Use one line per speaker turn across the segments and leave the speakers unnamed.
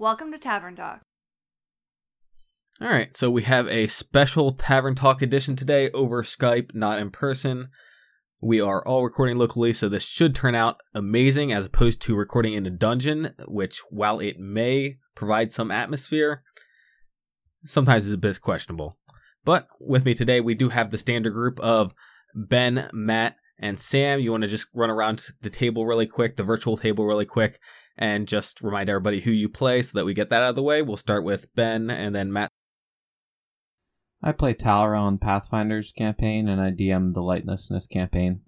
Welcome to Tavern Talk.
All right, so we have a special Tavern Talk edition today over Skype, not in person. We are all recording locally, so this should turn out amazing as opposed to recording in a dungeon, which, while it may provide some atmosphere, sometimes is a bit questionable. But with me today, we do have the standard group of Ben, Matt, and Sam. You want to just run around the table really quick, the virtual table really quick, and just remind everybody who you play so that we get that out of the way. We'll start with Ben and then Matt.
I play Talra on Pathfinder's campaign, and I DM the Lightlessness campaign.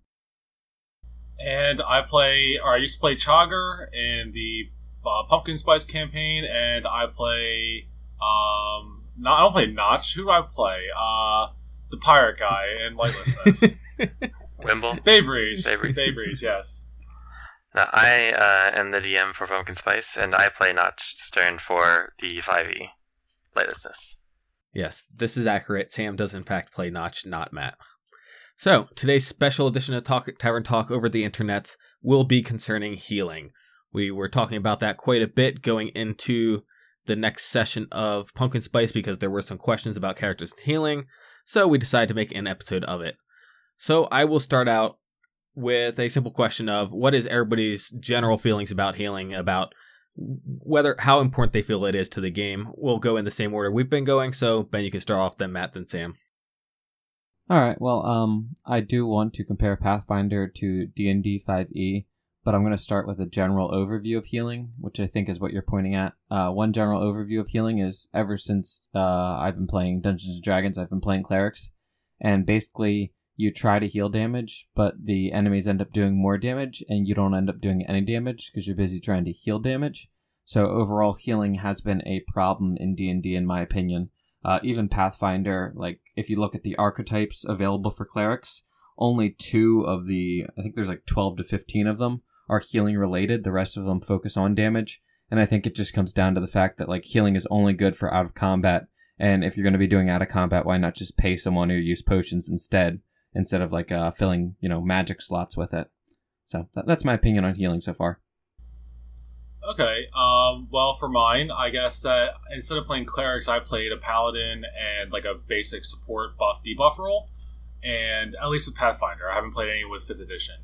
And I play, or I used to play Chogger in the uh, Pumpkin Spice campaign, and I play, um, not, I don't play Notch. Who do I play? Uh, the pirate guy in Lightlessness.
Wimble.
Bay Breeze.
Bay Breeze.
Bay Breeze, yes.
Now, I uh, am the DM for Pumpkin Spice, and I play Notch Stern for the 5e Lightlessness.
Yes, this is accurate. Sam does in fact play Notch, not Matt. So, today's special edition of Talk, Tavern Talk over the internets will be concerning healing. We were talking about that quite a bit going into the next session of Pumpkin Spice because there were some questions about characters healing, so we decided to make an episode of it. So, I will start out with a simple question of what is everybody's general feelings about healing, about whether how important they feel it is to the game. We'll go in the same order we've been going. So Ben, you can start off, then Matt, then Sam.
All right. Well, um, I do want to compare Pathfinder to D and D 5e, but I'm going to start with a general overview of healing, which I think is what you're pointing at. Uh, one general overview of healing is ever since uh, I've been playing Dungeons and Dragons, I've been playing clerics, and basically you try to heal damage, but the enemies end up doing more damage, and you don't end up doing any damage because you're busy trying to heal damage. So overall, healing has been a problem in D and D, in my opinion. Uh, even Pathfinder, like if you look at the archetypes available for clerics, only two of the I think there's like 12 to 15 of them are healing related. The rest of them focus on damage, and I think it just comes down to the fact that like healing is only good for out of combat. And if you're going to be doing out of combat, why not just pay someone who use potions instead? Instead of like uh, filling you know magic slots with it. So that, that's my opinion on healing so far.
Okay. Um, well, for mine, I guess that instead of playing clerics, I played a paladin and like a basic support buff debuff role. And at least with Pathfinder, I haven't played any with fifth edition.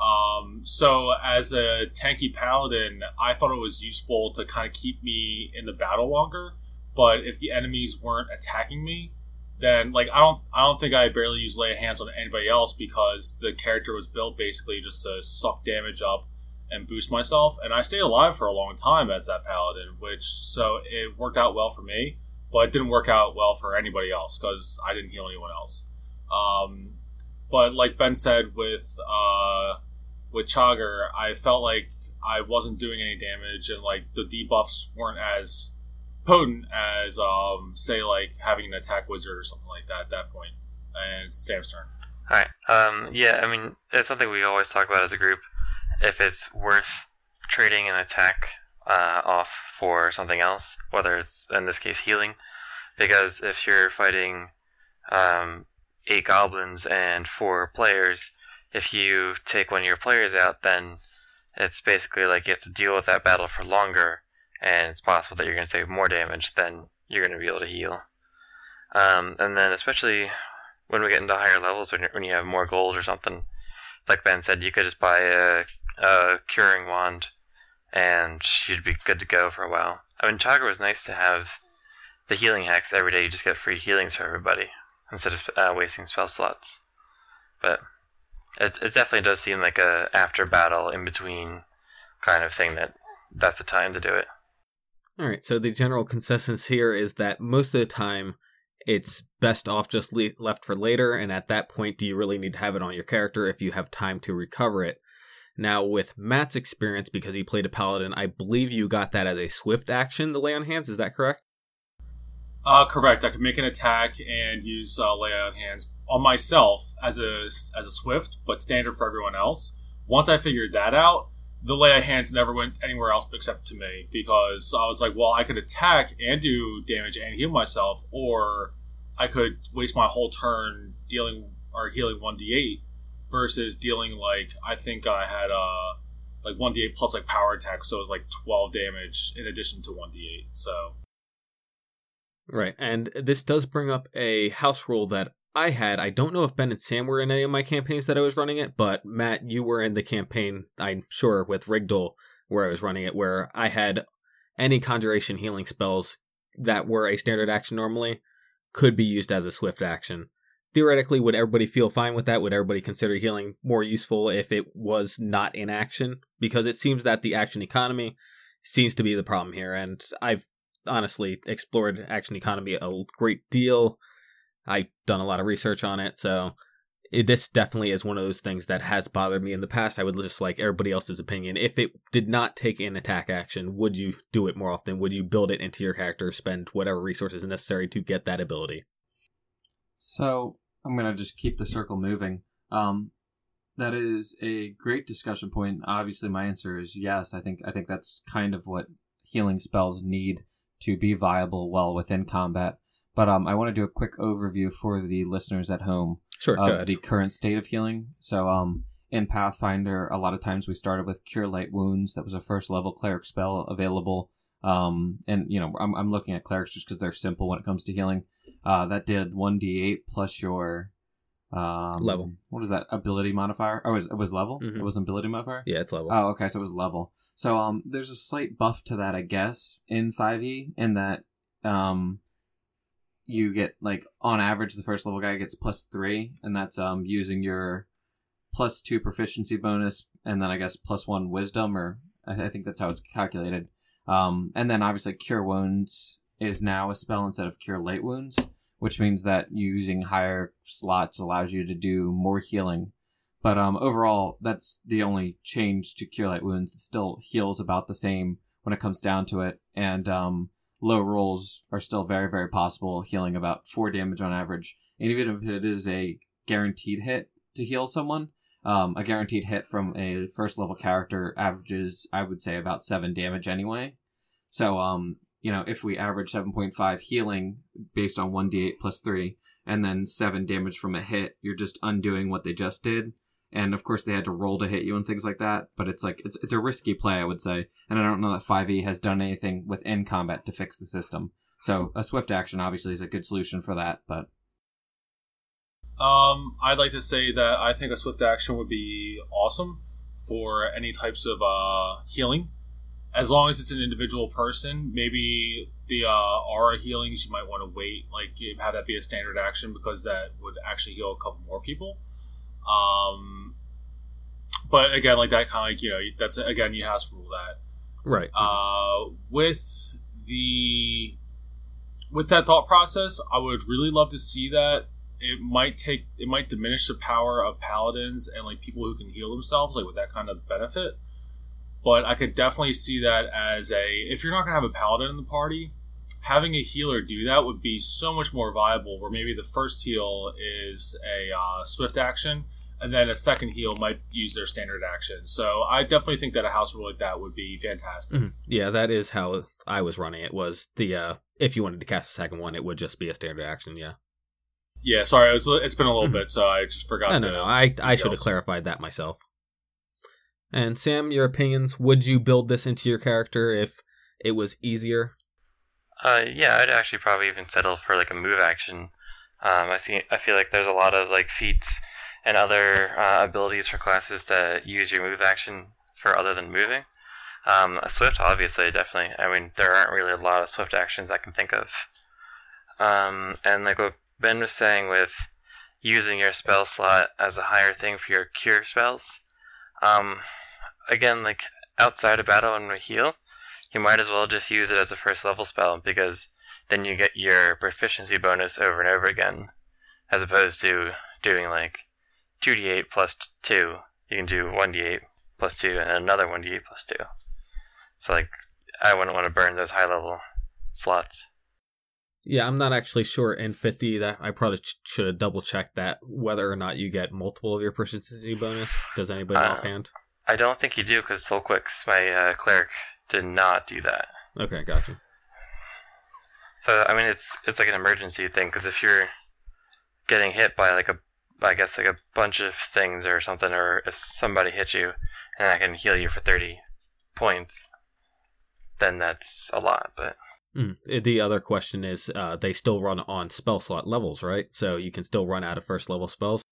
Um, so as a tanky paladin, I thought it was useful to kind of keep me in the battle longer. But if the enemies weren't attacking me, then like I don't I don't think I barely use lay hands on anybody else because the character was built basically just to suck damage up and boost myself, and I stayed alive for a long time as that paladin, which so it worked out well for me, but it didn't work out well for anybody else because I didn't heal anyone else. Um, but like Ben said with uh, with Chogger, I felt like I wasn't doing any damage, and like the debuffs weren't as potent as um, say like having an attack wizard or something like that at that point. And it's Sam's turn.
All right. Um, yeah, I mean, it's something we always talk about as a group. If it's worth trading an attack uh, off for something else, whether it's in this case healing, because if you're fighting um, eight goblins and four players, if you take one of your players out, then it's basically like you have to deal with that battle for longer and it's possible that you're going to take more damage than you're going to be able to heal. Um, and then especially when we get into higher levels, when, when you have more gold or something, like Ben said, you could just buy a, a curing wand, and you'd be good to go for a while. I mean, Chogger was nice to have the healing hacks every day. You just get free healings for everybody instead of uh, wasting spell slots. But it, it definitely does seem like a after battle in between kind of thing that that's the time to do it.
All right, so the general consensus here is that most of the time it's best off just le- left for later, and at that point, do you really need to have it on your character if you have time to recover it? Now, with Matt's experience, because he played a paladin, I believe you got that as a swift action, the lay on hands. Is that correct?
Uh, correct. I could make an attack and use uh, lay on hands on myself as a as a swift, but standard for everyone else. Once I figured that out, the lay of hands never went anywhere else except to me because I was like, well, I could attack and do damage and heal myself, or I could waste my whole turn dealing or healing one d8 versus dealing like I think I had uh like one d8 plus like power attack, so it was like twelve damage in addition to one d8. So
Right, and this does bring up a house rule that I had. I don't know if Ben and Sam were in any of my campaigns that I was running it, but Matt, you were in the campaign, I'm sure, with Rigdal where I was running it, where I had any conjuration healing spells that were a standard action normally could be used as a swift action. Theoretically, would everybody feel fine with that? Would everybody consider healing more useful if it was not in action? Because it seems that the action economy seems to be the problem here, and I've honestly explored action economy a great deal. I've done a lot of research on it, so it, this definitely is one of those things that has bothered me in the past. I would just like everybody else's opinion. If it did not take an attack action, would you do it more often? Would you build it into your character, spend whatever resources necessary to get that ability?
So I'm gonna just keep the circle moving. Um, that is a great discussion point. Obviously, my answer is yes. I think I think that's kind of what healing spells need to be viable well within combat. But um, I want to do a quick overview for the listeners at home
Sure,
of the current state of healing. So um, in Pathfinder, a lot of times we started with Cure Light Wounds. That was a first level cleric spell available. Um, and you know, I'm, I'm looking at clerics just because they're simple when it comes to healing. Uh, that did one d8 plus your um,
Level.
What is that ability modifier? Oh, it was, it was level.
Mhm.
It was ability modifier.
Yeah, it's level.
Oh, okay, so it was level. So um, there's a slight buff to that, I guess, in 5e, in that um, you get like on average the first level guy gets plus three, and that's um using your plus two proficiency bonus, and then I guess plus one wisdom, or I, I think that's how it's calculated. Um, and then obviously cure wounds is now a spell instead of cure light wounds, which means that using higher slots allows you to do more healing but um, overall, that's the only change to Cure Light Wounds. It still heals about the same when it comes down to it, and um, low rolls are still very, very possible, healing about four damage on average. And even if it is a guaranteed hit to heal someone, um, a guaranteed hit from a first level character averages, I would say, about seven damage anyway. So, um, you know, if we average 7.5 healing based on 1d8 plus 3, and then 7 damage from a hit, you're just undoing what they just did and of course they had to roll to hit you and things like that. But it's like it's it's a risky play, I would say, and I don't know that Five E has done anything within combat to fix the system. So a swift action obviously is a good solution for that, but
Um, I'd like to say that I think a swift action would be awesome for any types of uh, healing, as long as it's an individual person. Maybe the uh, aura healings you might want to wait, like have that be a standard action because that would actually heal a couple more people. Um, but again, like that kind of like you know that's again you have to rule that.
right.
Uh, with the with that thought process, I would really love to see that. It might take it might diminish the power of paladins and like people who can heal themselves, like with that kind of benefit. But I could definitely see that as a if you're not gonna have a paladin in the party, having a healer do that would be so much more viable. Where maybe the first heal is a uh, swift action, and then a second heal might use their standard action. So I definitely think that a house rule like that would be fantastic.
Mhm. Yeah, that is how I was running it. Was the uh, if you wanted to cast a second one, it would just be a standard action. Yeah.
Yeah, sorry, it was, it's been a little
Mhm.
bit, so I just forgot.
No, no,
to-
no. I I should have clarified that myself. And Sam, your opinions? Would you build this into your character if it was easier?
Uh, yeah, I'd actually probably even settle for like a move action. Um, I see. I feel like there's a lot of like feats and other uh, abilities for classes that use your move action for other than moving. Um, swift, obviously, definitely. I mean, there aren't really a lot of swift actions I can think of. Um, and like what Ben was saying with using your spell slot as a higher thing for your cure spells. Um, again, like outside of battle and heal, you might as well just use it as a first level spell because then you get your proficiency bonus over and over again, as opposed to doing like 2d8 plus 2. You can do 1d8 plus 2 and another 1d8 plus 2. So, like, I wouldn't want to burn those high level slots.
Yeah, I'm not actually sure in 5e that I probably ch- should have double checked that whether or not you get multiple of your proficiency bonus. Does anybody
Uh,
offhand?
I don't think you do because Solquix, my uh, cleric, did not do that.
Okay, gotcha.
So I mean, it's it's like an emergency thing because if you're getting hit by like a, I guess like a bunch of things or something, or if somebody hits you and I can heal you for 30 points, then that's a lot. But
Mm. The other question is, uh, they still run on spell slot levels, right? So you can still run out of first level spells.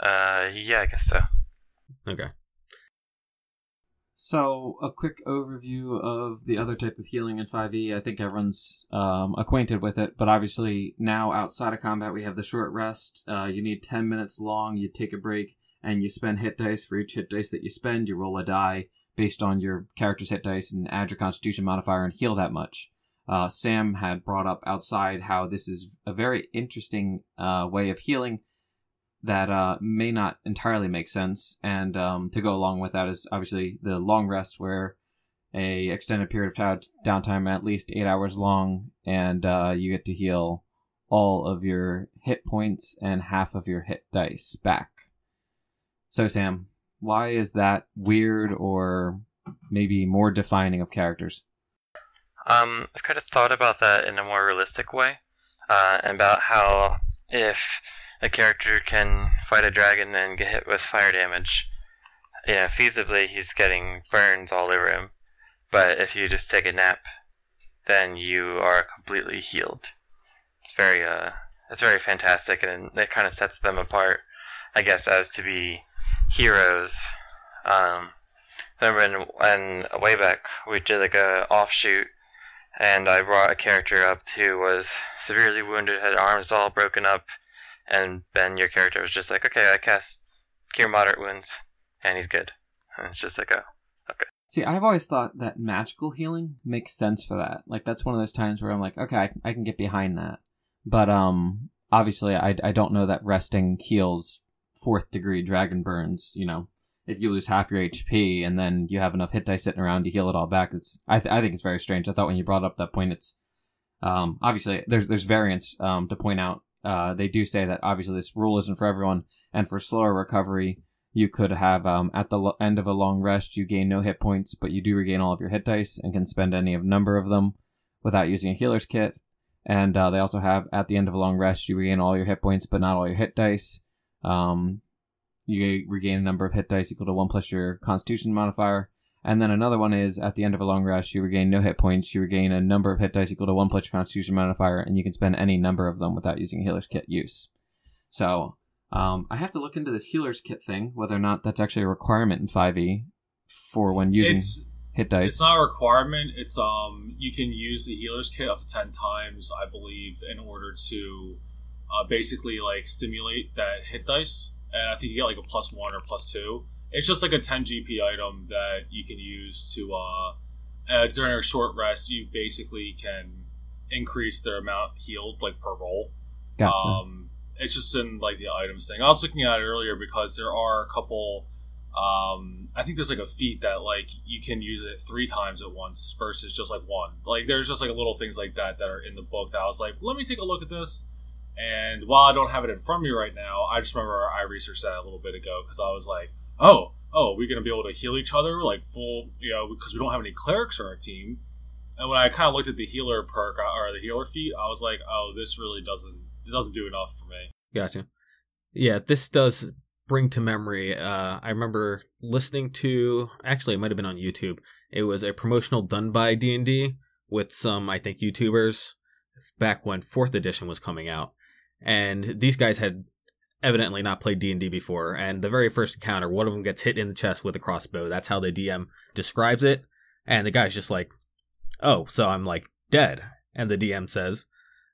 uh, yeah, I guess so.
Okay.
So, a quick overview of the other type of healing in 5e. I think everyone's um, acquainted with it, but obviously now outside of combat, we have the short rest. Uh, you need 10 minutes long. You take a break and you spend hit dice. For each hit dice that you spend, you roll a die based on your character's hit dice and add your constitution modifier and heal that much. Uh, Sam had brought up outside how this is a very interesting uh, way of healing that uh, may not entirely make sense. And um, to go along with that is obviously the long rest, where a extended period of time, downtime at least eight hours long, and uh, you get to heal all of your hit points and half of your hit dice back. So Sam, why is that weird or maybe more defining of characters?
Um, I've kind of thought about that in a more realistic way, uh, about how if a character can fight a dragon and get hit with fire damage, you know, feasibly he's getting burns all over him. But if you just take a nap, then you are completely healed. It's very, uh, it's very fantastic, and it kind of sets them apart, I guess, as to be heroes. Um, remember when, when way back we did like a offshoot and I brought a character up who was severely wounded, had arms all broken up, and then your character was just like, okay, I cast Cure Moderate Wounds, and he's good. And it's just like, oh, okay.
See, I've always thought that magical healing makes sense for that. Like that's one of those times where I'm like, okay, I, I can get behind that. But um, obviously, I I don't know that resting heals fourth degree dragon burns. You know, if you lose half your HP and then you have enough hit dice sitting around to heal it all back, it's I th- I think it's very strange. I thought when you brought up that point, it's um obviously there's there's variance um to point out. Uh, they do say that obviously this rule isn't for everyone, and for slower recovery, you could have um, at the lo- end of a long rest you gain no hit points, but you do regain all of your hit dice and can spend any of number of them without using a healer's kit. And uh, they also have at the end of a long rest you regain all your hit points, but not all your hit dice. Um, you regain a number of hit dice equal to one plus your Constitution modifier. And then another one is at the end of a long rest, you regain no hit points. You regain a number of hit dice equal to one plus your Constitution modifier, and you can spend any number of them without using a healer's kit use. So um, I have to look into this healer's kit thing, whether or not that's actually a requirement in 5e for when using
It's
hit dice.
it's not a requirement. It's um you can use the healer's kit up to ten times, I believe, in order to uh, basically like stimulate that hit dice. And I think you get like a plus one or plus two. It's just like a ten GP item that you can use to uh, uh during a short rest. You basically can increase their amount healed like per roll.
Gotcha.
Um, it's just in like the items thing. I was looking at it earlier because there are a couple. Um, I think there's like a feat that like you can use it three times at once versus just like one. Like there's just like little things like that that are in the book that I was like, let me take a look at this. And while I don't have it in front of me right now, I just remember I researched that a little bit ago because I was like, oh, oh, we're gonna be able to heal each other like full, you know, because we don't have any clerics on our team. And when I kind of looked at the healer perk uh, or the healer feat, I was like, oh, this really doesn't it doesn't do enough for me.
Gotcha. Yeah, this does bring to memory. Uh, I remember listening to. Actually, it might have been on YouTube. It was a promotional done by D and D with some, I think, YouTubers back when Fourth Edition was coming out, and these guys had evidently not played D and D before. And the very first encounter, one of them gets hit in the chest with a crossbow. That's how the DM describes it, and the guy's just like, "Oh, so I'm like dead." And the DM says,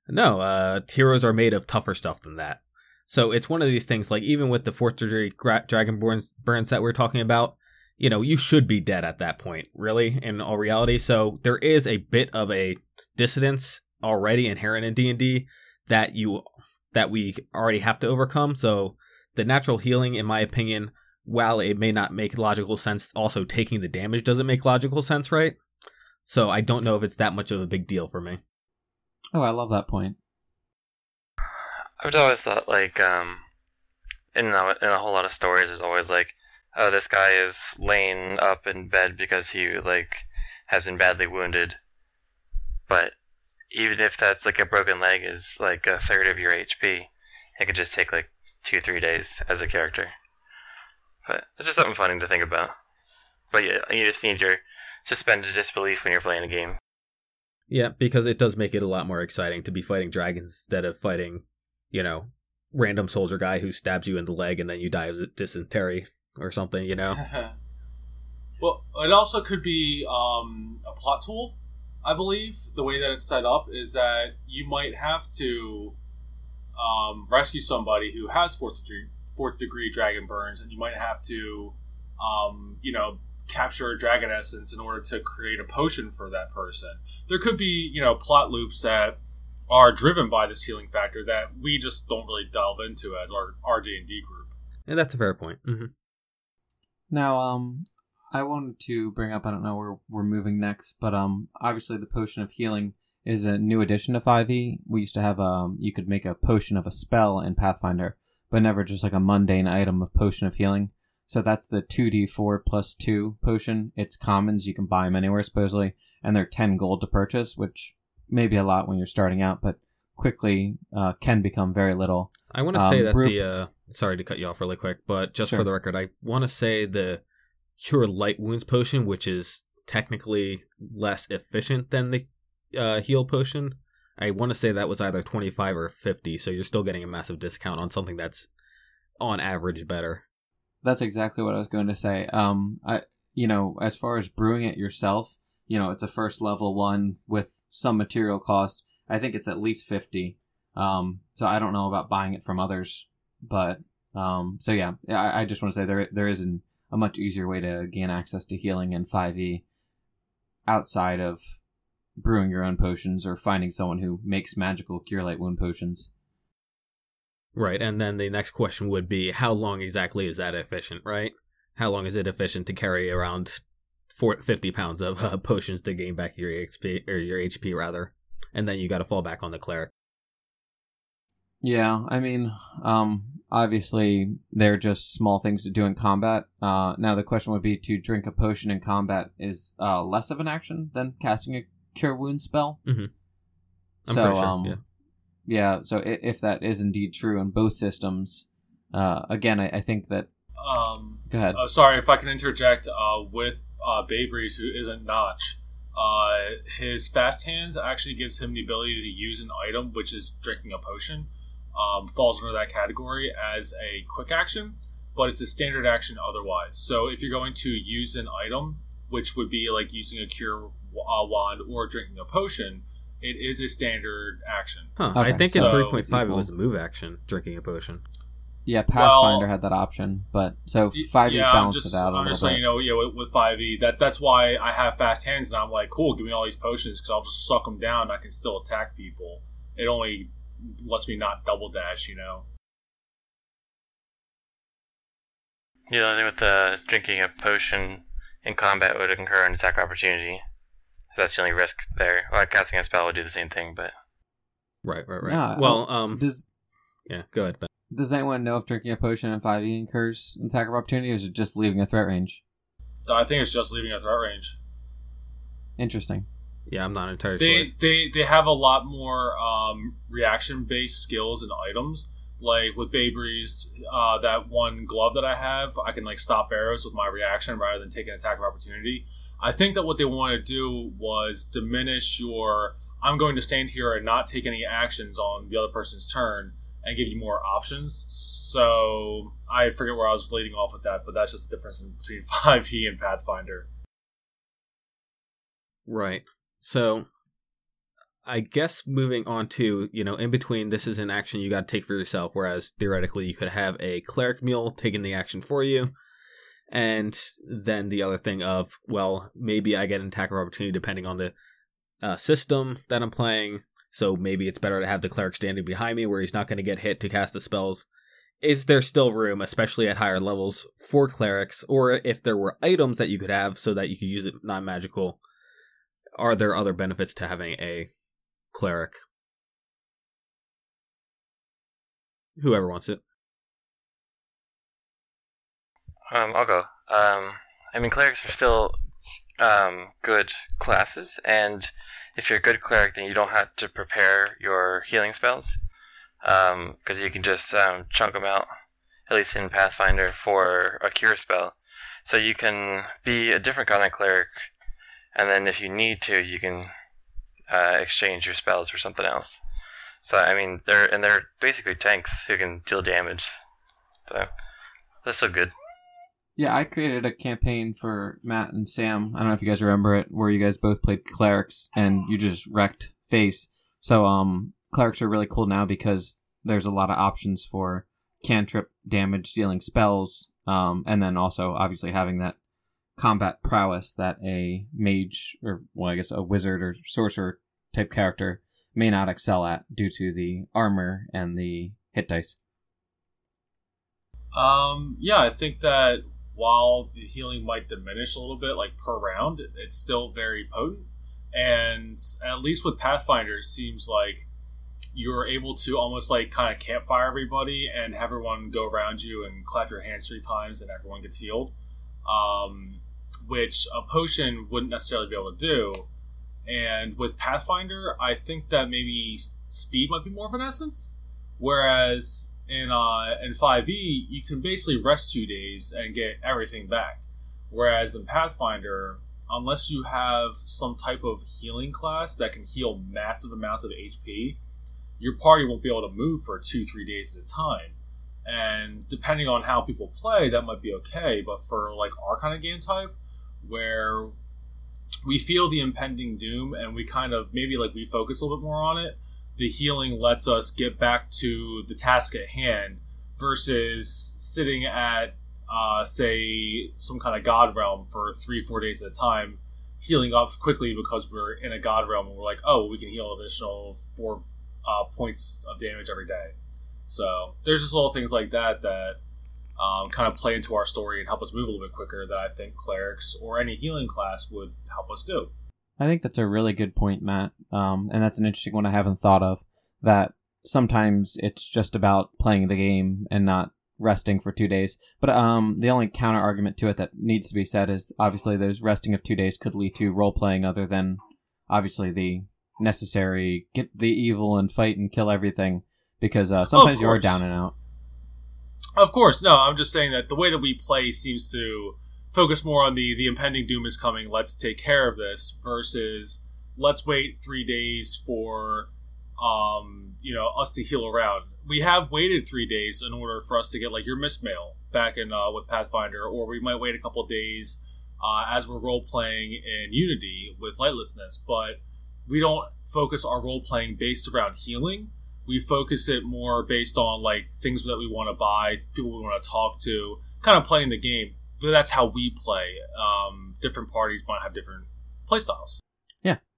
"No, uh, heroes are made of tougher stuff than that." So it's one of these things, like even with the fourth degree gra- burns that we're talking about, you know, you should be dead at that point, really, in all reality. So there is a bit of a dissidence already inherent in D and D that you that we already have to overcome. So the natural healing, in my opinion, while it may not make logical sense, also taking the damage doesn't make logical sense, right? So I don't know if it's that much of a big deal for me.
oh, I love that point.
I've always thought like um, in a, in a whole lot of stories, there's always like, oh, this guy is laying up in bed because he like has been badly wounded. But even if that's like a broken leg is like a third of your HP, it could just take like two three days as a character. But it's just something funny to think about. But yeah, you just need your suspended disbelief when you're playing a game.
Yeah, because it does make it a lot more exciting to be fighting dragons instead of fighting, you know, random soldier guy who stabs you in the leg and then you die of dysentery or something, you know.
well, it also could be um, a plot tool. I believe the way that it's set up is that you might have to um, rescue somebody who has fourth degree, fourth degree dragon burns, and you might have to, um, you know, capture a dragon essence in order to create a potion for that person. There could be, you know, plot loops that are driven by this healing factor that we just don't really delve into as our our D and D group.
And that's a fair point. Mm-hmm.
Now, um, I wanted to bring up. I don't know where we're moving next, but um, obviously the potion of healing is a new addition to 5e. We used to have um, you could make a potion of a spell in Pathfinder, but never just like a mundane item of potion of healing. So that's the 2d4 plus 2 potion. It's commons. You can buy them anywhere, supposedly. And they're 10 gold to purchase, which may be a lot when you're starting out, but quickly uh, can become very little.
I want to um, say that the. Uh, sorry to cut you off really quick, but just sure. for the record, I want to say the Cure Light Wounds potion, which is technically less efficient than the uh, heal potion. I want to say that was either 25 or 50, so you're still getting a massive discount on something that's on average better.
That's exactly what I was going to say. Um, I, you know, as far as brewing it yourself, you know, it's a first level one with some material cost. I think it's at least 50. Um, so I don't know about buying it from others, but, um, so yeah, I, I just want to say there, there is an, a much easier way to gain access to healing in 5e outside of brewing your own potions or finding someone who makes magical cure light wound potions.
Right, and then the next question would be how long exactly is that efficient, right? How long is it efficient to carry around 50 pounds of uh, potions to gain back your XP or your HP rather, and then you got to fall back on the cleric.
Yeah, I mean, um, obviously they're just small things to do in combat. Uh, now the question would be to drink a potion in combat is uh, less of an action than casting a cure wound spell.
Mm-hmm. so, sure, um, yeah.
yeah. So if that is indeed true in both systems, uh, again, I, I, think that.
Um,
Go ahead.
Uh, sorry if I can interject uh, with uh, Bay Breeze, who isn't Notch. Uh, his fast hands actually gives him the ability to use an item, which is drinking a potion. Um, falls under that category as a quick action, but it's a standard action otherwise. So if you're going to use an item, which would be like using a cure uh, wand or drinking a potion, it is a standard action.
Huh. Okay. I think so, in 3.5 it was a move action, drinking a potion.
Yeah, Pathfinder well, had that option, but so five yeah, balanced
just,
it out a
I'm
just
saying, you know, yeah, with five E, that that's why I have fast hands, and I'm like, cool, give me all these potions because I'll just suck them down. I can still attack people. It only lets me not double dash, you know.
Yeah, I think with the drinking a potion in combat would incur an attack opportunity. That's the only risk there. Well, casting a spell would do the same thing, but
right, right, right. well, um, does yeah, go ahead. Ben.
Does anyone know if drinking a potion in 5e incurs an attack of opportunity, or is it just leaving a threat range?
I think it's just leaving a threat range.
Interesting.
Yeah, I'm not entirely
they,
sure.
They they have a lot more um, reaction based skills and items. Like with Bay Breeze, uh, that one glove that I have, I can like stop arrows with my reaction rather than take an attack of opportunity. I think that what they wanted to do was diminish your I'm going to stand here and not take any actions on the other person's turn and give you more options. So I forget where I was leading off with that, but that's just the difference between 5e and Pathfinder.
Right. So I guess moving on to, you know, in between this is an action you got to take for yourself, whereas theoretically you could have a cleric mule taking the action for you. And then the other thing of, well, maybe I get an attack of opportunity depending on the uh, system that I'm playing. So maybe it's better to have the cleric standing behind me where he's not going to get hit to cast the spells. Is there still room, especially at higher levels, for clerics? Or if there were items that you could have so that you could use it non magical, are there other benefits to having a cleric? Whoever wants it.
Um, I'll go. Um, I mean, clerics are still um, good classes, and if you're a good cleric, then you don't have to prepare your healing spells because um, you can just um, chunk them out at least in Pathfinder, for a cure spell. So you can be a different kind of cleric, and then if you need to, you can uh, exchange your spells for something else. So I mean, they're and they're basically tanks who can deal damage. So that's so good.
Yeah, I created a campaign for Matt and Sam. I don't know if you guys remember it, where you guys both played clerics and you just wrecked face. So um, clerics are really cool now because there's a lot of options for cantrip damage dealing spells, um, and then also obviously having that combat prowess that a mage or well, I guess a wizard or sorcerer type character may not excel at due to the armor and the hit dice.
Um, yeah, I think that while the healing might diminish a little bit, like per round, it's still very potent. And at least with Pathfinder, it seems like you're able to almost like kind of campfire everybody and have everyone go around you and clap your hands three times and everyone gets healed. Um, which a potion wouldn't necessarily be able to do. And with Pathfinder, I think that maybe speed might be more of an essence. Whereas in uh, in 5e, you can basically rest two days and get everything back. Whereas in Pathfinder, unless you have some type of healing class that can heal massive amounts of HP, your party won't be able to move for two, three days at a time. And depending on how people play, that might be okay. But for like our kind of game type, where we feel the impending doom and we kind of maybe like we focus a little bit more on it, the healing lets us get back to the task at hand versus sitting at uh, say some kind of god realm for three four days at a time healing up quickly because we're in a god realm and we're like oh we can heal additional four uh, points of damage every day. So there's just little things like that that um, kind of play into our story and help us move a little bit quicker that i think clerics or any healing class would help us do
I think that's a really good point, Matt. Um, and that's an interesting one I haven't thought of. That sometimes it's just about playing the game and not resting for two days. But um, the only counter argument to it that needs to be said is obviously there's resting of two days could lead to role playing other than obviously the necessary get the evil and fight and kill everything because uh, sometimes you are down and out.
Of course, no. I'm just saying that the way that we play seems to focus more on the the impending doom is coming. Let's take care of this versus let's wait three days for um you know us to heal around. We have waited three days in order for us to get like your miss mail back in uh, with Pathfinder, or we might wait a couple days uh, as we're role playing in Unity with Lightlessness, but we don't focus our role playing based around healing. We focus it more based on like things that we want to buy, people we want to talk to, kind of playing the game. But that's how we play. Um, different parties might have different play styles.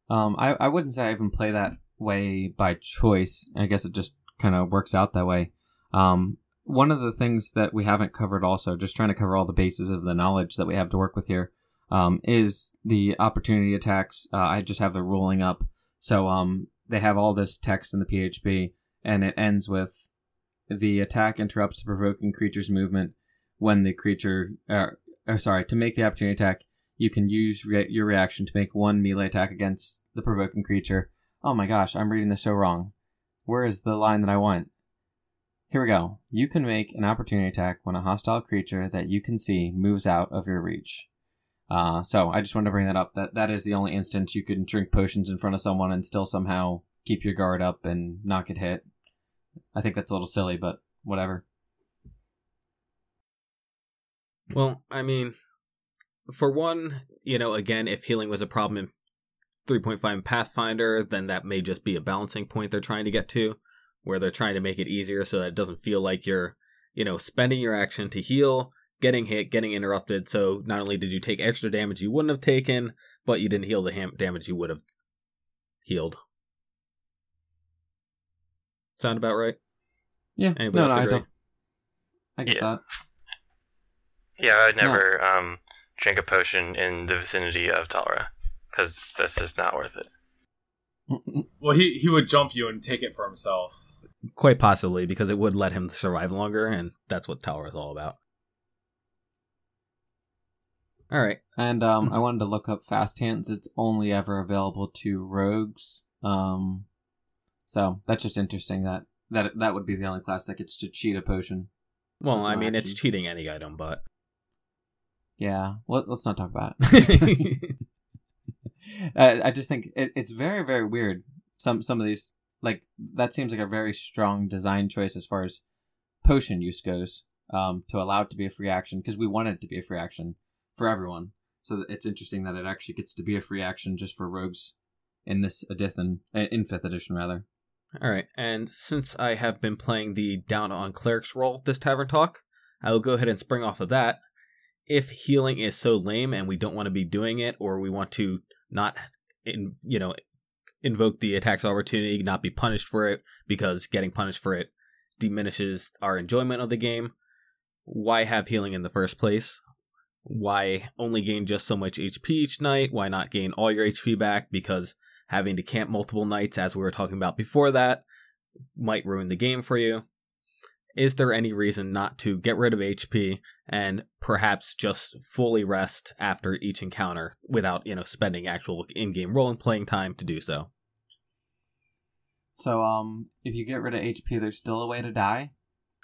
Um, I, I wouldn't say I even play that way by choice. I guess it just kind of works out that way. Um, one of the things that we haven't covered, also, just trying to cover all the bases of the knowledge that we have to work with here, um, is the opportunity attacks. Uh, I just have the ruling up. So um, they have all this text in the PHB, and it ends with the attack interrupts the provoking creature's movement when the creature, uh, or sorry, to make the opportunity attack, you can use re- your reaction to make one melee attack against the provoking creature. Oh my gosh, I'm reading this so wrong. Where is the line that I want? Here we go. You can make an opportunity attack when a hostile creature that you can see moves out of your reach. Uh, so I just wanted to bring that up. That that is the only instance you can drink potions in front of someone and still somehow keep your guard up and not get hit. I think that's a little silly, but whatever.
Well, I mean, for one, you know, again, if healing was a problem in 3.5 Pathfinder, then that may just be a balancing point they're trying to get to, where they're trying to make it easier so that it doesn't feel like you're, you know, spending your action to heal, getting hit, getting interrupted. So not only did you take extra damage you wouldn't have taken, but you didn't heal the ham- damage you would have healed. Sound about right?
Yeah.
Anybody
no,
else
no, I
agree?
don't. I get
Yeah.
that.
Yeah, I'd never um, drink a potion in the vicinity of Talra because that's just not worth it.
Well, he he would jump you and take it for himself.
Quite possibly, because it would let him survive longer, and that's what Talra is all about. All right.
And um, I wanted to look up Fast Hands. It's only ever available to rogues. Um, so that's just interesting that that that would be the only class that gets to cheat a potion.
Well, I mean, it's cheating any item, but
Yeah, let, let's not talk about it. uh, I just think it, it's very, very weird. Some some of these, like that, seems like a very strong design choice as far as potion use goes. Um, to allow it to be a free action because we want it to be a free action for everyone. So it's interesting that it actually gets to be a free action just for rogues in this edition, uh, in fifth edition rather.
All right, and since I have been playing the down on clerics role this tavern talk, I will go ahead and spring off of that. If healing is so lame and we don't want to be doing it, or we want to not, in, you know, invoke the attacks opportunity, not be punished for it because getting punished for it diminishes our enjoyment of the game, why have healing in the first place? Why only gain just so much HP each night? Why not gain all your HP back? Because having to camp multiple nights, as we were talking about before that, might ruin the game for you. Is there any reason not to get rid of HP and perhaps just fully rest after each encounter without, you know, spending actual in-game role and playing time to do so?
So um, if you get rid of HP, there's still a way to die.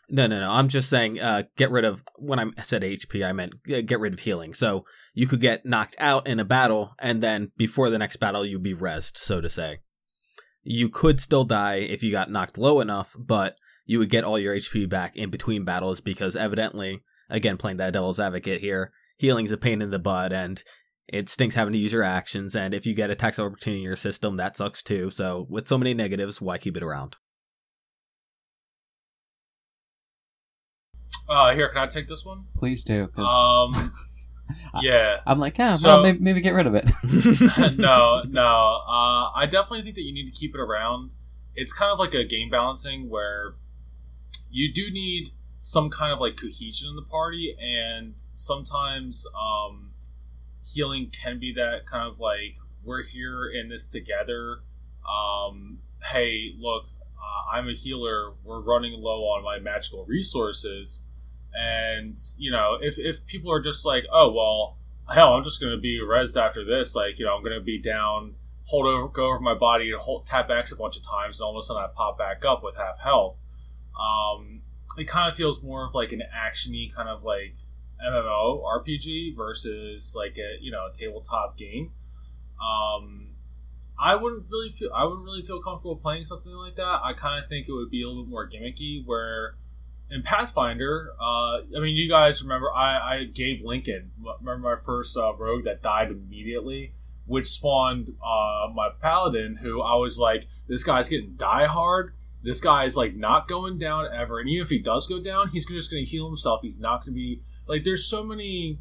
No, no, no. I'm just saying, uh, get rid of. When I said HP, I meant uh, get rid of healing. So you could get knocked out in a battle, and then before the next battle, you'd be rezzed, so to say. You could still die if you got knocked low enough, but you would get all your HP back in between battles because evidently, again, playing that devil's advocate here, healing's a pain in the butt, and it stinks having to use your actions. And if you get attacks of opportunity in your system, that sucks too. So with so many negatives, why keep it around?
Uh, here, can I take this one?
Please do.
Um, yeah.
I'm like, yeah,
so-
well, maybe, maybe get rid of it.
no, no. Uh, I definitely think that you need to keep it around. It's kind of like a game balancing where you do need some kind of like cohesion in the party, and sometimes um, healing can be that kind of like we're here in this together. Um, hey, look, uh, I'm a healer. We're running low on my magical resources, and you know, if if people are just like, oh well, hell, I'm just gonna be rezzed after this. Like, you know, I'm gonna be down, hold over, go over my body, and hold, tap X a bunch of times, and all of a sudden I pop back up with half health. Um, it kind of feels more of like an actiony kind of like MMO RPG versus like a you know a tabletop game. Um, I wouldn't really feel I wouldn't really feel comfortable playing something like that. I kind of think it would be a little bit more gimmicky. Where in Pathfinder, uh, I mean, you guys remember I, I Gabe Lincoln. Remember my first uh, rogue that died immediately, which spawned uh, my paladin, who I was like, this guy's getting die hard. This guy's like not going down ever, and even if he does go down, he's just going to heal himself. He's not going to be like. There's so many.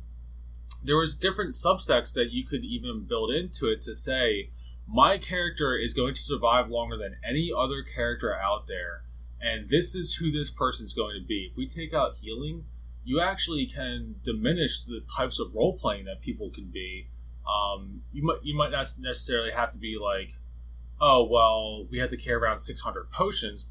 There was different subsects that you could even build into it to say my character is going to survive longer than any other character out there and this is who this person is going to be. If we take out healing you actually can diminish the types of role playing that people can be. Um, you might you might not necessarily have to be like oh well we have to carry around 600 potions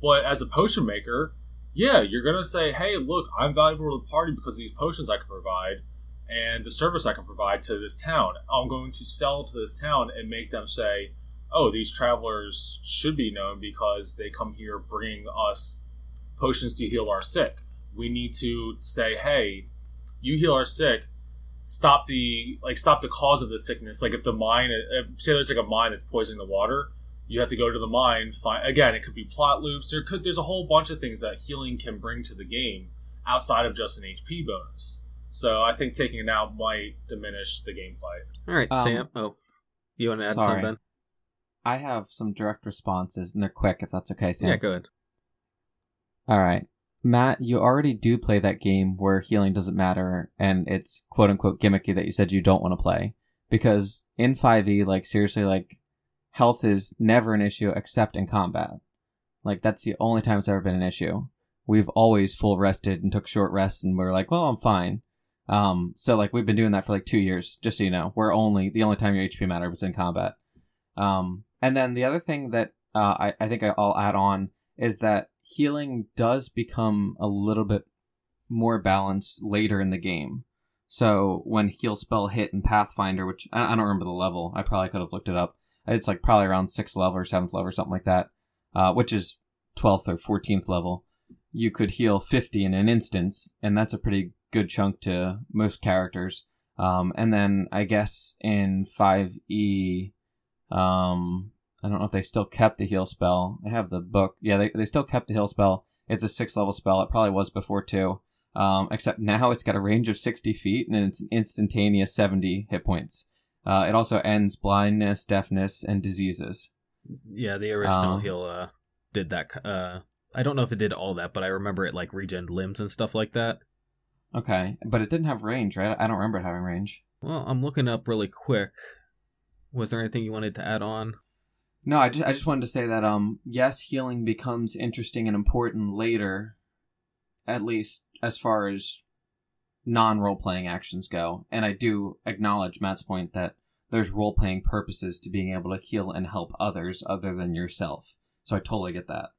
but as a potion maker yeah you're to say hey look i'm valuable to the party because of these potions i can provide and the service I can provide to this town. I'm going to sell to this town and make them say, "Oh, these travelers should be known because they come here bringing us potions to heal our sick." We need to say, "Hey, you heal our sick. Stop the like stop the cause of the sickness. Like if the mine, if, say there's like a mine that's poisoning the water." You have to go to the mine. Find again. It could be plot loops. There could. There's a whole bunch of things that healing can bring to the game outside of just an HP bonus. So I think taking it out might diminish the gameplay.
All right,
Um,
Sam. Oh, you want to add
sorry.
something?
I have some direct responses, and they're quick, if that's okay, Sam.
Yeah, go ahead.
All right. Matt, you already do play that game where healing doesn't matter and it's quote unquote gimmicky that you said you don't want to play. Because in 5e, like, seriously, like, health is never an issue except in combat. Like, that's the only time it's ever been an issue. We've always full rested and took short rests and we're like, well, I'm fine. Um, so, like, we've been doing that for like two years, just so you know. We're only, the only time your HP matters was in combat. Um, and then the other thing that uh, I, I think I'll add on is that healing does become a little bit more balanced later in the game. So when heal spell hit in Pathfinder, which I, I don't remember the level, I probably could have looked it up. It's like probably around sixth level or seventh level or something like that, uh, which is twelfth or fourteenth level. you could heal 50 in an instance, and that's a pretty good chunk to most characters. Um, and then I guess in 5e, um, I don't know if they still kept the heal spell. I have the book. Yeah, they, they still kept the heal spell. It's a six level spell. It probably was before too. Um, except now it's got a range of 60 feet and it's instantaneous 70 hit points. Uh, it also ends blindness, deafness, and diseases.
Yeah, the original
Um,
heal uh, did that. Uh, I don't know if it did all that, but I remember it like regen limbs and stuff like that.
Okay, but it didn't have range, right? I don't remember it having range.
Well, I'm looking up really quick. Was there anything you wanted to add on?
No, I just I just wanted to say that um yes, healing becomes interesting and important later, at least as far as non role playing actions go. And I do acknowledge Matt's point that there's role playing purposes to being able to heal and help others other than yourself. So I totally get that.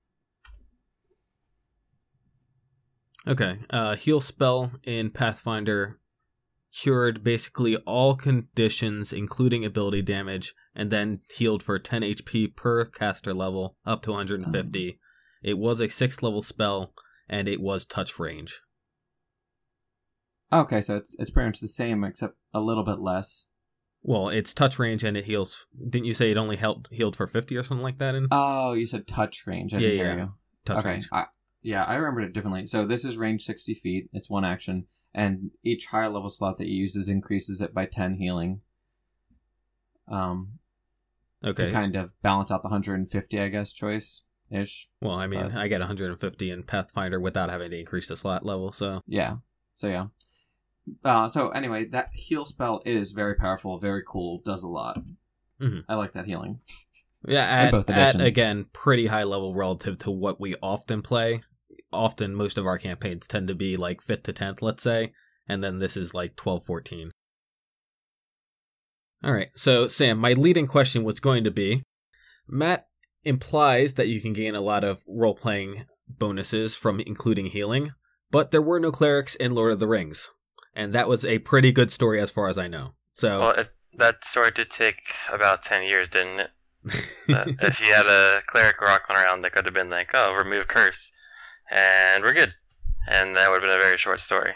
Okay, uh, heal spell in Pathfinder cured basically all conditions, including ability damage, and then healed for 10 HP per caster level, up to 150. It was a sixth level spell, and it was touch range.
Okay, so it's it's pretty much the same except a little bit less.
Well, it's touch range and it heals. Didn't you say it only helped healed for 50 or something like that in
Oh, you said touch range. I didn't
Yeah,
hear
yeah.
you.
touch
okay.
range?
I, yeah, I remembered it differently. So this is range 60 feet. It's one action. And each higher level slot that you uses increases it by 10 healing. Um,
Okay.
to kind of balance out the 150, I guess, choice ish.
Well, I mean,
But-
I get 150 in Pathfinder without having to increase the slot level, so
Yeah. So yeah. Uh, so anyway, that heal spell is very powerful, very cool, does a lot.
Mhm.
I like that healing.
yeah, at,
both
at again pretty high level relative to what we often play. Often, most of our campaigns tend to be like fifth to tenth, let's say, and then this is like 12, 14. All right, so Sam, my leading question was going to be, Matt implies that you can gain a lot of role playing bonuses from including healing, but there were no clerics in Lord of the Rings, and that was a pretty good story as far as I know. So.
Well, it, that story did take about 10 years, didn't it? If you had a cleric rocking around, they could have been like, oh, remove curse, and we're good. And that would have been a very short story.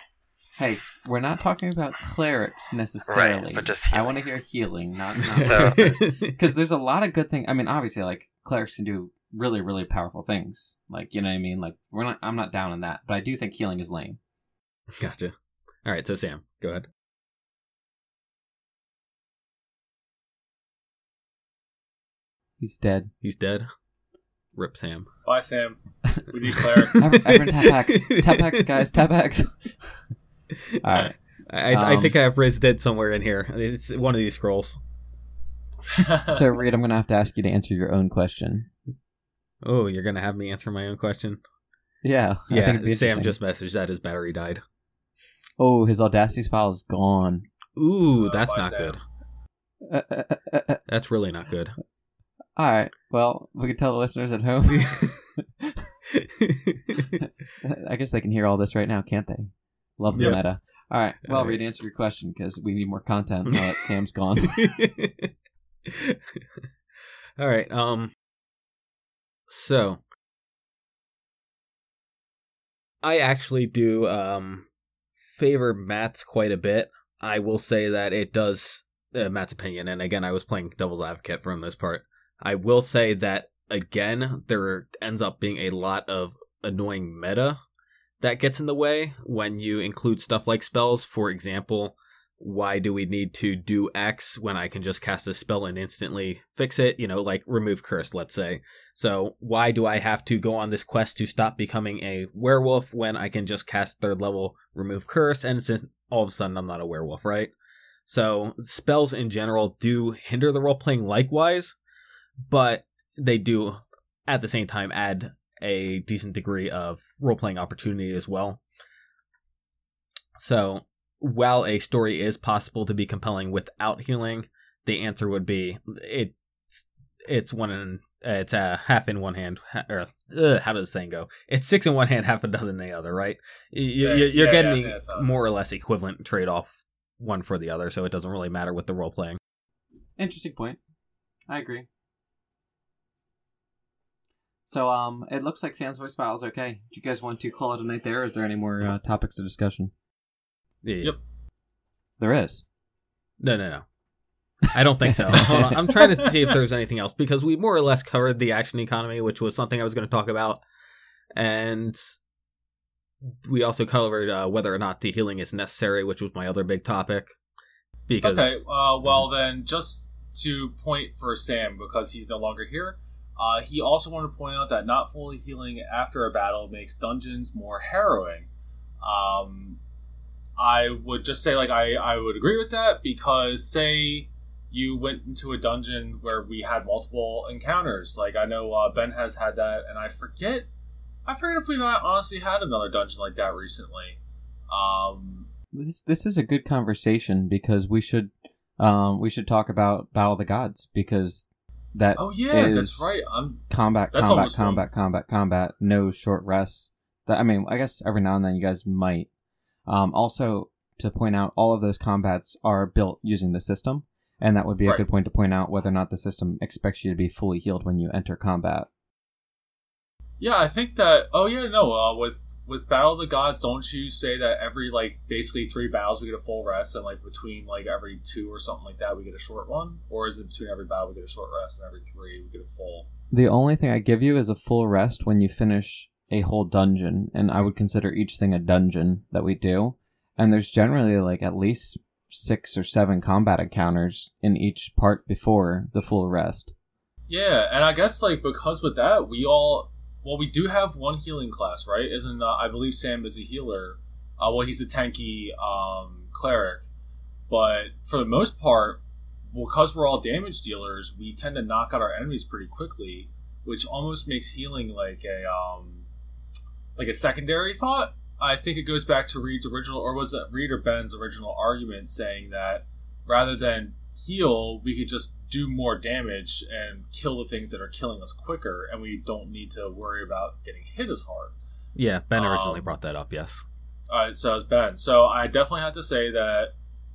Hey, we're not talking about clerics necessarily.
Right, but just
I want to hear healing, not
So-
because there's a lot of good things. I mean, obviously, like clerics can do really, really powerful things. Like you know what I mean. Like we're not. I'm not down on that, but I do think healing is lame.
Gotcha. All right, so Sam, go ahead.
He's dead.
He's dead. Rip Sam.
Bye, Sam. We need cleric.
Ever- Everyone tap X. Tap X, guys. Tap X. All right.
I, I
Um,
think I have Raise Dead somewhere in here. It's one of these scrolls.
So, Reed, I'm gonna have to ask you to answer your own question.
Oh, you're gonna have me answer my own question?
Yeah. I
Yeah,
think
Sam just messaged that his battery died.
Oh, his Audacity file is gone.
Ooh,
Oh,
that's not
Sam.
good.
Uh, uh, uh, uh, uh.
That's really not good.
All right. Well, we can tell the listeners at home. I guess they can hear all this right now, can't they? Love the
Yep.
meta. All right. Well,
All right.
Reed, answer your question because we need more content now that Sam's gone.
All right. Um. So, I actually do um favor Matt's quite a bit. I will say that it does uh, Matt's opinion, and again, I was playing devil's advocate for the most part. I will say that again, there ends up being a lot of annoying meta that gets in the way when you include stuff like spells. For example, why do we need to do X when I can just cast a spell and instantly fix it? You know, like remove curse, let's say. So why do I have to go on this quest to stop becoming a werewolf when I can just cast third level remove curse and since all of a sudden I'm not a werewolf, right? So spells in general do hinder the role playing likewise, but they do at the same time add a decent degree of role playing opportunity as well. So while a story is possible to be compelling without healing, the answer would be it's it's one in it's a half in one hand or uh, how does the saying go? It's six in one hand, half a dozen in the other, right? You,
Yeah,
you, you're
yeah,
getting
yeah, that's how
more or less equivalent trade off one for the other, so it doesn't really matter with the role playing.
Interesting point. I agree. So um, it looks like Sam's voice file is okay. Do you guys want to call it a night there? Or is there any more uh, topics of discussion?
Yeah.
Yep.
There is.
No, no, no. I don't think so. I'm trying to see if there's anything else because we more or less covered the action economy, which was something I was going to talk about, and we also covered uh, whether or not the healing is necessary, which was my other big topic. Because
Okay, uh, well then, just to point for Sam because he's no longer here, uh, he also wanted to point out that not fully healing after a battle makes dungeons more harrowing. Um, I would just say like I, I would agree with that because say you went into a dungeon where we had multiple encounters. Like I know uh, Ben has had that, and I forget I forget if we've honestly had another dungeon like that recently. Um,
This this is a good conversation because we should um we should talk about Battle of the Gods because that
oh yeah, that's right. I'm
combat
That's
combat
almost
combat combat combat no short rests. That I mean I guess every now and then you guys might. Um, also to point out all of those combats are built using the system, and that would be a
Right.
good point to point out whether or not the system expects you to be fully healed when you enter combat.
Yeah, I think that. Oh yeah, no. Uh, with with Battle of the Gods, don't you say that every like basically three battles we get a full rest, and like between like every two or something like that we get a short one, or is it between every battle we get a short rest, and every three we get a full?
The only thing I give you is a full rest when you finish a whole dungeon, and I would consider each thing a dungeon that we do. And there's generally like at least six or seven combat encounters in each part before the full rest.
Yeah, and I guess like because with that we all well we do have one healing class, right? Isn't uh, I believe Sam is a healer. Uh, well, he's a tanky um, cleric, but for the most part, because we're all damage dealers, we tend to knock out our enemies pretty quickly, which almost makes healing like a um, like a secondary thought. I think it goes back to Reed's original, or was it Reed or Ben's original argument, saying that rather than heal, we could just do more damage and kill the things that are killing us quicker, and we don't need to worry about getting hit as hard.
yeah, Ben originally
Um,
brought that up. Yes.
All right, so it's Ben. So I definitely have to say that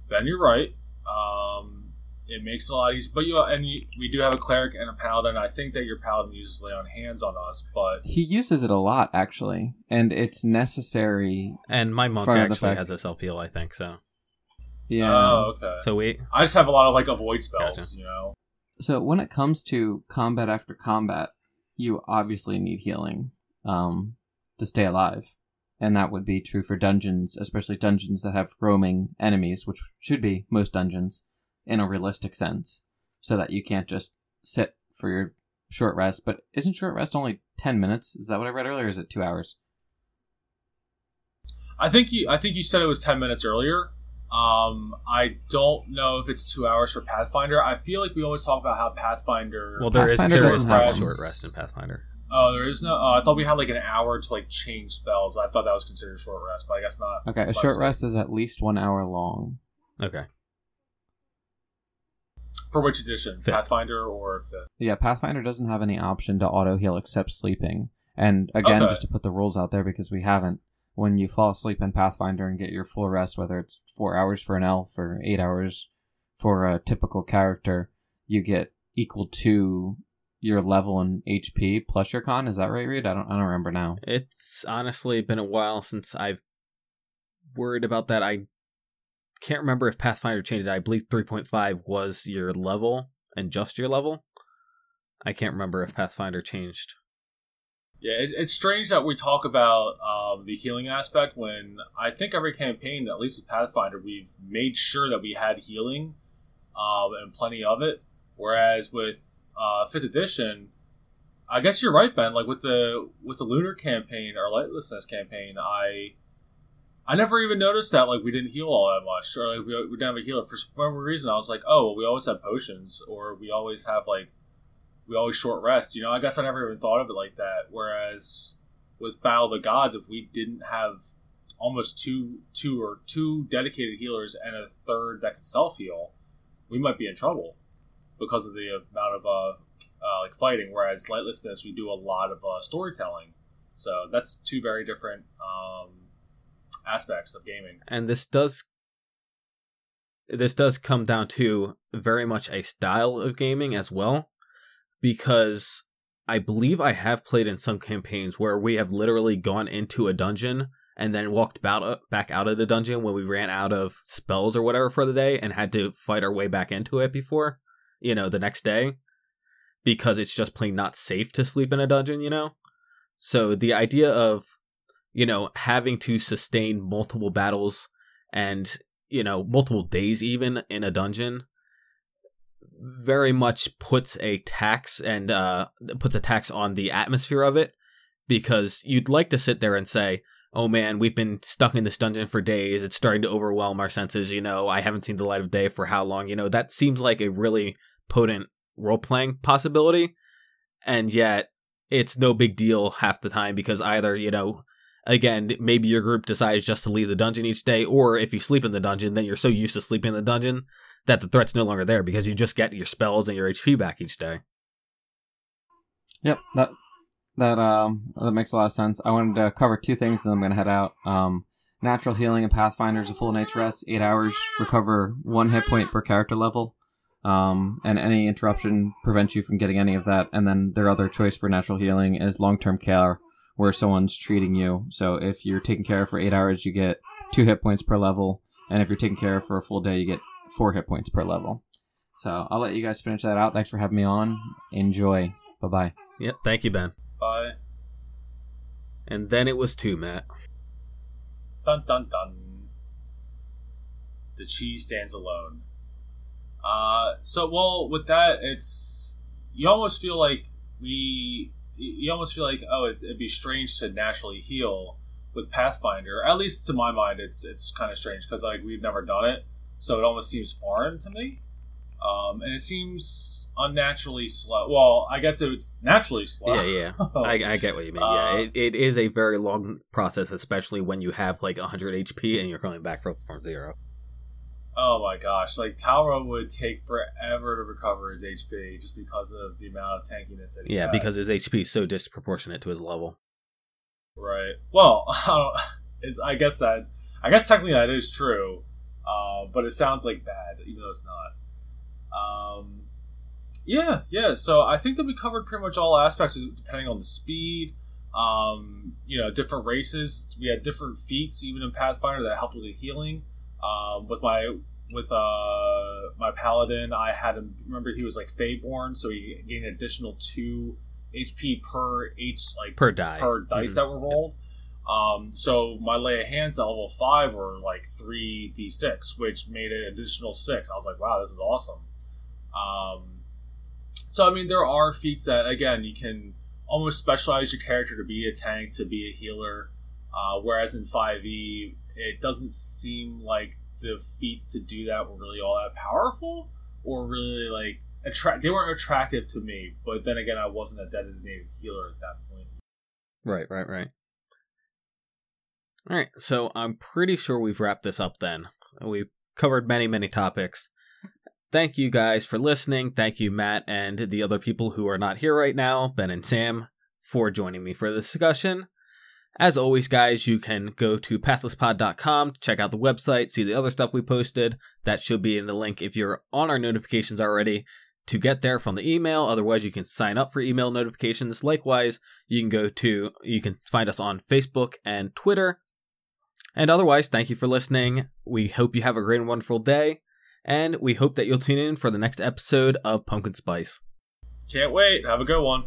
Ben, you're right. Um, it makes it a lot easier, but you and you, we do have a cleric and a paladin. I think that your paladin uses lay on hands on us, but
He uses it a lot actually, and it's necessary.
And my monk actually has a self heal, I think so.
Yeah.
oh, okay.
So we
I just have a lot of like avoid spells,
Gotcha.
you know.
So when it comes to combat after combat, you obviously need healing um, to stay alive, and that would be true for dungeons, especially dungeons that have roaming enemies, which should be most dungeons in a realistic sense, so that you can't just sit for your short rest. But isn't short rest only ten minutes? Is that what I read earlier? Or is it two hours?
I think you I think you said it was ten minutes earlier. Um, I don't know if it's two hours for Pathfinder. I feel like we always talk about how Pathfinder.
well there is
Pathfinder
there is
doesn't
not a short rest in Pathfinder.
Oh, there is no. Oh, I thought we had like an hour to like change spells. I thought that was considered a short rest, but I guess not.
Okay, a short rest is at least one hour long.
Okay.
For which edition,
Fifth.
Pathfinder or fifth?
Yeah, Pathfinder doesn't have any option to auto heal except sleeping. And again,
Okay.
just to put the rules out there because we haven't, when you fall asleep in Pathfinder and get your full rest, whether it's four hours for an elf or eight hours for a typical character, you get equal to your level in HP plus your con. Is that right, Reed? I don't, I don't remember now.
It's honestly been a while since I've worried about that. I can't remember if Pathfinder changed it. I believe 3.5 was your level and just your level. I can't remember if Pathfinder changed.
Yeah, it's, it's strange that we talk about um, the healing aspect when I think every campaign, at least with Pathfinder, we've made sure that we had healing um, and plenty of it. Whereas with uh, fifth edition, I guess you're right, Ben. Like with the with the lunar campaign or lightlessness campaign, I I never even noticed that like we didn't heal all that much, or like we, we didn't have a healer for some reason. I was like, oh, well, we always have potions, or we always have like we always short rest. You know, I guess I never even thought of it like that. Whereas with Battle of the Gods, if we didn't have almost two two or two dedicated healers and a third that could self heal, we might be in trouble because of the amount of uh, uh, like fighting. Whereas lightlessness, we do a lot of uh, storytelling. So that's two very different um, aspects of gaming.
And this does this does come down to very much a style of gaming as well because I believe I have played in some campaigns where we have literally gone into a dungeon and then walked uh, back out of the dungeon when we ran out of spells or whatever for the day and had to fight our way back into it before, you know, the next day because it's just plain not safe to sleep in a dungeon, you know? So the idea of, you know, having to sustain multiple battles and, you know, multiple days even in a dungeon very much puts a tax and uh puts a tax on the atmosphere of it because you'd like to sit there and say, "Oh man, we've been stuck in this dungeon for days. It's starting to overwhelm our senses, you know. I haven't seen the light of day for how long?" You know, that seems like a really potent role playing possibility. And yet, it's no big deal half the time because either, you know, again, maybe your group decides just to leave the dungeon each day, or if you sleep in the dungeon, then you're so used to sleeping in the dungeon that the threat's no longer there because you just get your spells and your HP back each day.
Yep, that that um that makes a lot of sense. I wanted to cover two things, and I'm gonna head out. Um, natural healing and Pathfinder is a full night's rest, eight hours, recover one hit point per character level. Um, and any interruption prevents you from getting any of that. And then their other choice for natural healing is long term care, where someone's treating you. So if you're taken care of for eight hours, you get two hit points per level, and if you're taken care of for a full day, you get four hit points per level. So I'll let you guys finish that out. Thanks for having me on. Enjoy. Bye bye.
Yep, thank you, Ben.
Bye.
And then it was two, Matt.
Dun dun dun. The cheese stands alone. Uh, so well with that, it's you almost feel like we, you almost feel like oh, it'd be strange to naturally heal with Pathfinder. At least to my mind, it's it's kind of strange because like we've never done it, so it almost seems foreign to me. Um, and it seems unnaturally slow. Well, I guess it's naturally slow.
Yeah, yeah. I, I get what you mean. yeah,
Uh,
it, it is a very long process, especially when you have like 100 HP and you're coming back from, from zero.
Oh my gosh, like Talra would take forever to recover his HP just because of the amount of tankiness that he
Yeah, because his HP is so disproportionate to his level.
Right. Well, I don't, is I guess that I guess technically that is true, uh, but it sounds like bad, even though it's not. Um, yeah, yeah. So I think that we covered pretty much all aspects, depending on the speed. Um, you know, different races. We had different feats, even in Pathfinder, that helped with the healing. Um, with my with uh my paladin, I had him. Remember, he was like Feyborn, so he gained an additional two HP per H like
Per die.
per dice
Mhm.
that were rolled. Um, so my lay of hands at level five were like three d six, which made it additional six. I was like, wow, this is awesome. Um, so I mean, there are feats that again you can almost specialize your character to be a tank, to be a healer. Uh, whereas in five E, it doesn't seem like the feats to do that were really all that powerful, or really like attract. They weren't attractive to me. But then again, I wasn't a designated healer at that point.
Right, right, right. All right, so I'm pretty sure we've wrapped this up then. We've covered many, many topics. Thank you guys for listening. Thank you, Matt, and the other people who are not here right now, Ben and Sam, for joining me for this discussion. As always, guys, you can go to pathlesspod.com, check out the website, see the other stuff we posted. That should be in the link if you're on our notifications already to get there from the email. Otherwise, you can sign up for email notifications. Likewise, you can go to, you can find us on Facebook and Twitter. And otherwise, thank you for listening. We hope you have a great and wonderful day. And we hope that you'll tune in for the next episode of Pumpkin Spice.
Can't wait. Have a good one.